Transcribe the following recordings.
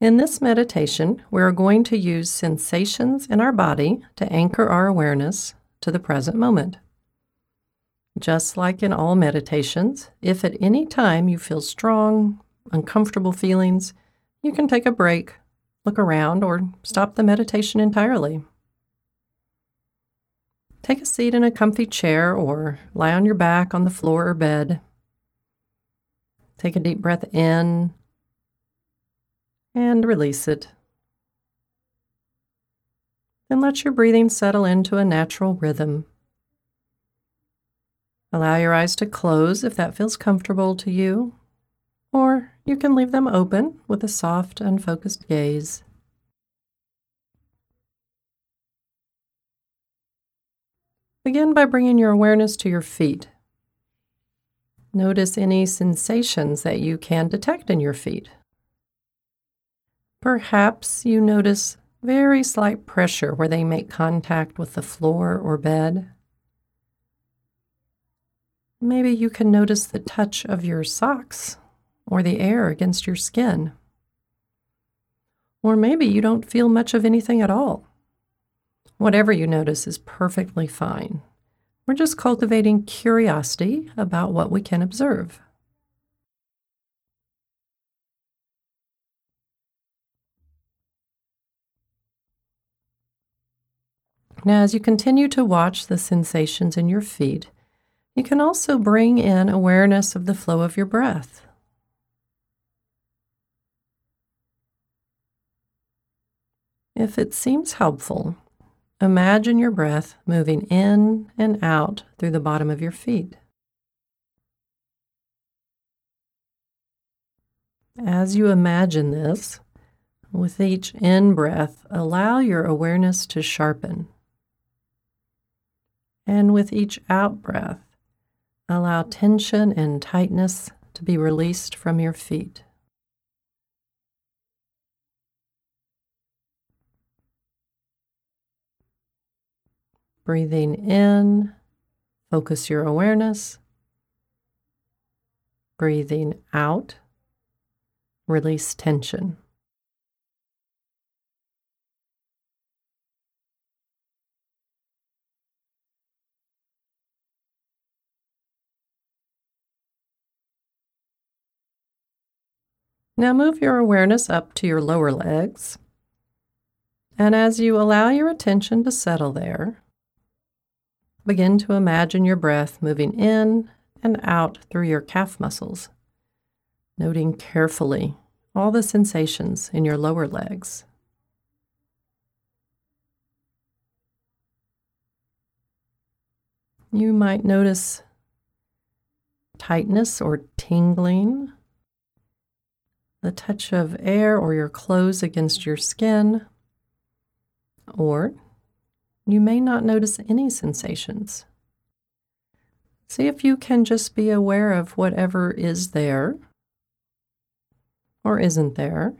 In this meditation, we are going to use sensations in our body to anchor our awareness to the present moment. Just like in all meditations, if at any time you feel strong, uncomfortable feelings, you can take a break, look around, or stop the meditation entirely. Take a seat in a comfy chair or lie on your back on the floor or bed. Take a deep breath in and release it. Then let your breathing settle into a natural rhythm. Allow your eyes to close if that feels comfortable to you, or you can leave them open with a soft, unfocused gaze. Begin by bringing your awareness to your feet. Notice any sensations that you can detect in your feet. Perhaps you notice very slight pressure where they make contact with the floor or bed. Maybe you can notice the touch of your socks or the air against your skin. Or maybe you don't feel much of anything at all. Whatever you notice is perfectly fine. We're just cultivating curiosity about what we can observe. Now, as you continue to watch the sensations in your feet, you can also bring in awareness of the flow of your breath. If it seems helpful, imagine your breath moving in and out through the bottom of your feet. As you imagine this, with each in breath, allow your awareness to sharpen. And with each out breath, allow tension and tightness to be released from your feet. Breathing in, focus your awareness. Breathing out, release tension. Now move your awareness up to your lower legs. And as you allow your attention to settle there, begin to imagine your breath moving in and out through your calf muscles, noting carefully all the sensations in your lower legs. You might notice tightness or tingling the touch of air or your clothes against your skin, or you may not notice any sensations. See if you can just be aware of whatever is there or isn't there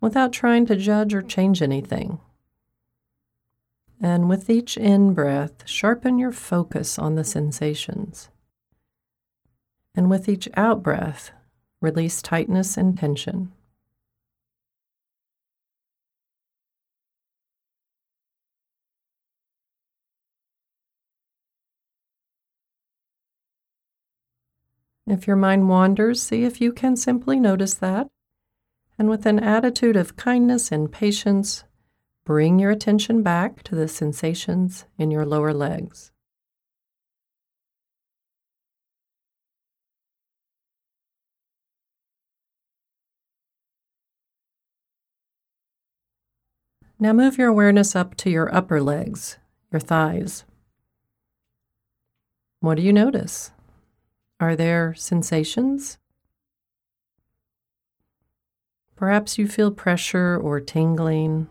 without trying to judge or change anything. And with each in breath, sharpen your focus on the sensations. And with each out breath, Release tightness and tension. If your mind wanders, see if you can simply notice that. And with an attitude of kindness and patience, bring your attention back to the sensations in your lower legs. Now move your awareness up to your upper legs, your thighs. What do you notice? Are there sensations? Perhaps you feel pressure or tingling,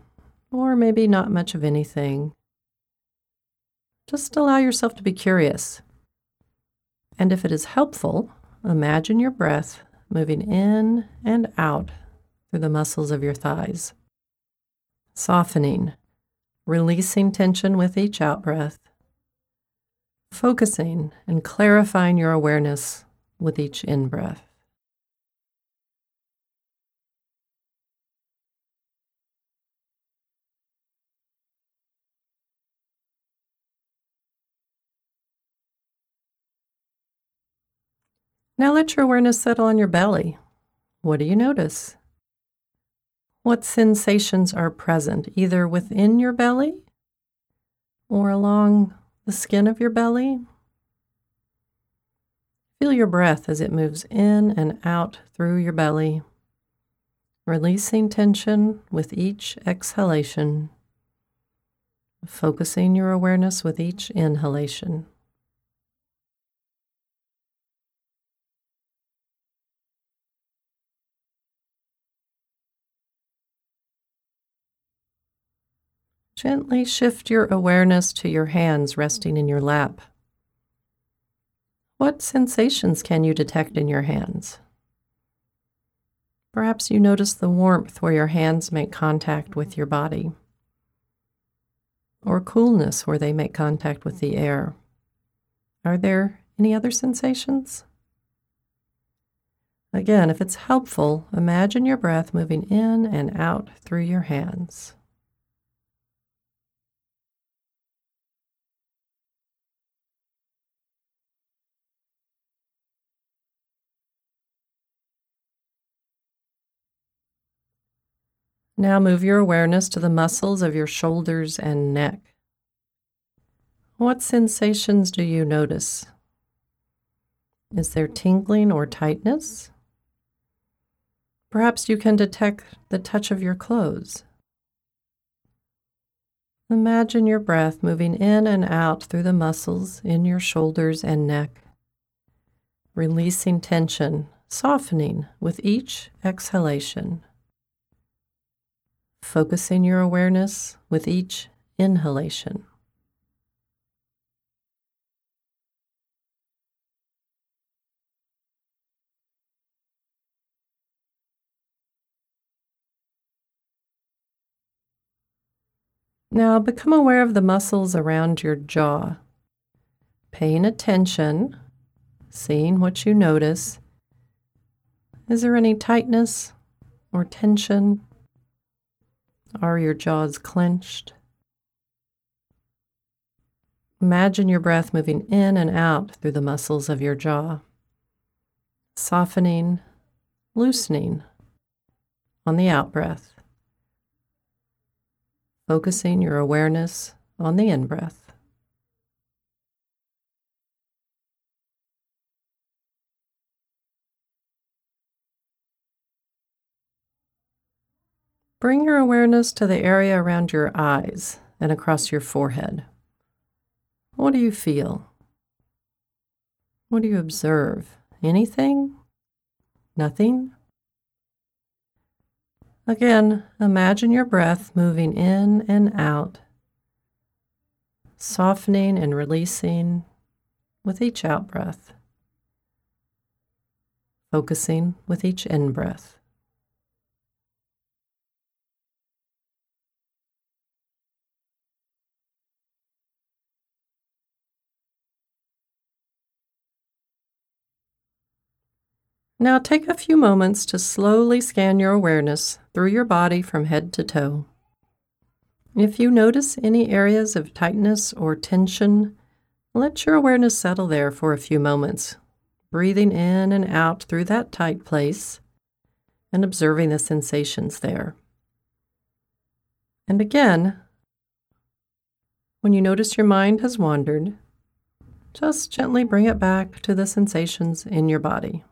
or maybe not much of anything. Just allow yourself to be curious. And if it is helpful, imagine your breath moving in and out through the muscles of your thighs softening, releasing tension with each out breath, focusing and clarifying your awareness with each in breath. Now let your awareness settle on your belly. What do you notice? What sensations are present, either within your belly or along the skin of your belly? Feel your breath as it moves in and out through your belly, releasing tension with each exhalation, focusing your awareness with each inhalation. Gently shift your awareness to your hands resting in your lap. What sensations can you detect in your hands? Perhaps you notice the warmth where your hands make contact with your body, or coolness where they make contact with the air. Are there any other sensations? Again, if it's helpful, imagine your breath moving in and out through your hands. Now move your awareness to the muscles of your shoulders and neck. What sensations do you notice? Is there tingling or tightness? Perhaps you can detect the touch of your clothes. Imagine your breath moving in and out through the muscles in your shoulders and neck, releasing tension, softening with each exhalation focusing your awareness with each inhalation. Now become aware of the muscles around your jaw, paying attention, seeing what you notice. Is there any tightness or tension? Are your jaws clenched? Imagine your breath moving in and out through the muscles of your jaw, softening, loosening on the out breath, focusing your awareness on the in breath. Bring your awareness to the area around your eyes and across your forehead. What do you feel? What do you observe? Anything? Nothing? Again, imagine your breath moving in and out, softening and releasing with each out breath, focusing with each in breath. Now take a few moments to slowly scan your awareness through your body from head to toe. If you notice any areas of tightness or tension, let your awareness settle there for a few moments, breathing in and out through that tight place and observing the sensations there. And again, when you notice your mind has wandered, just gently bring it back to the sensations in your body.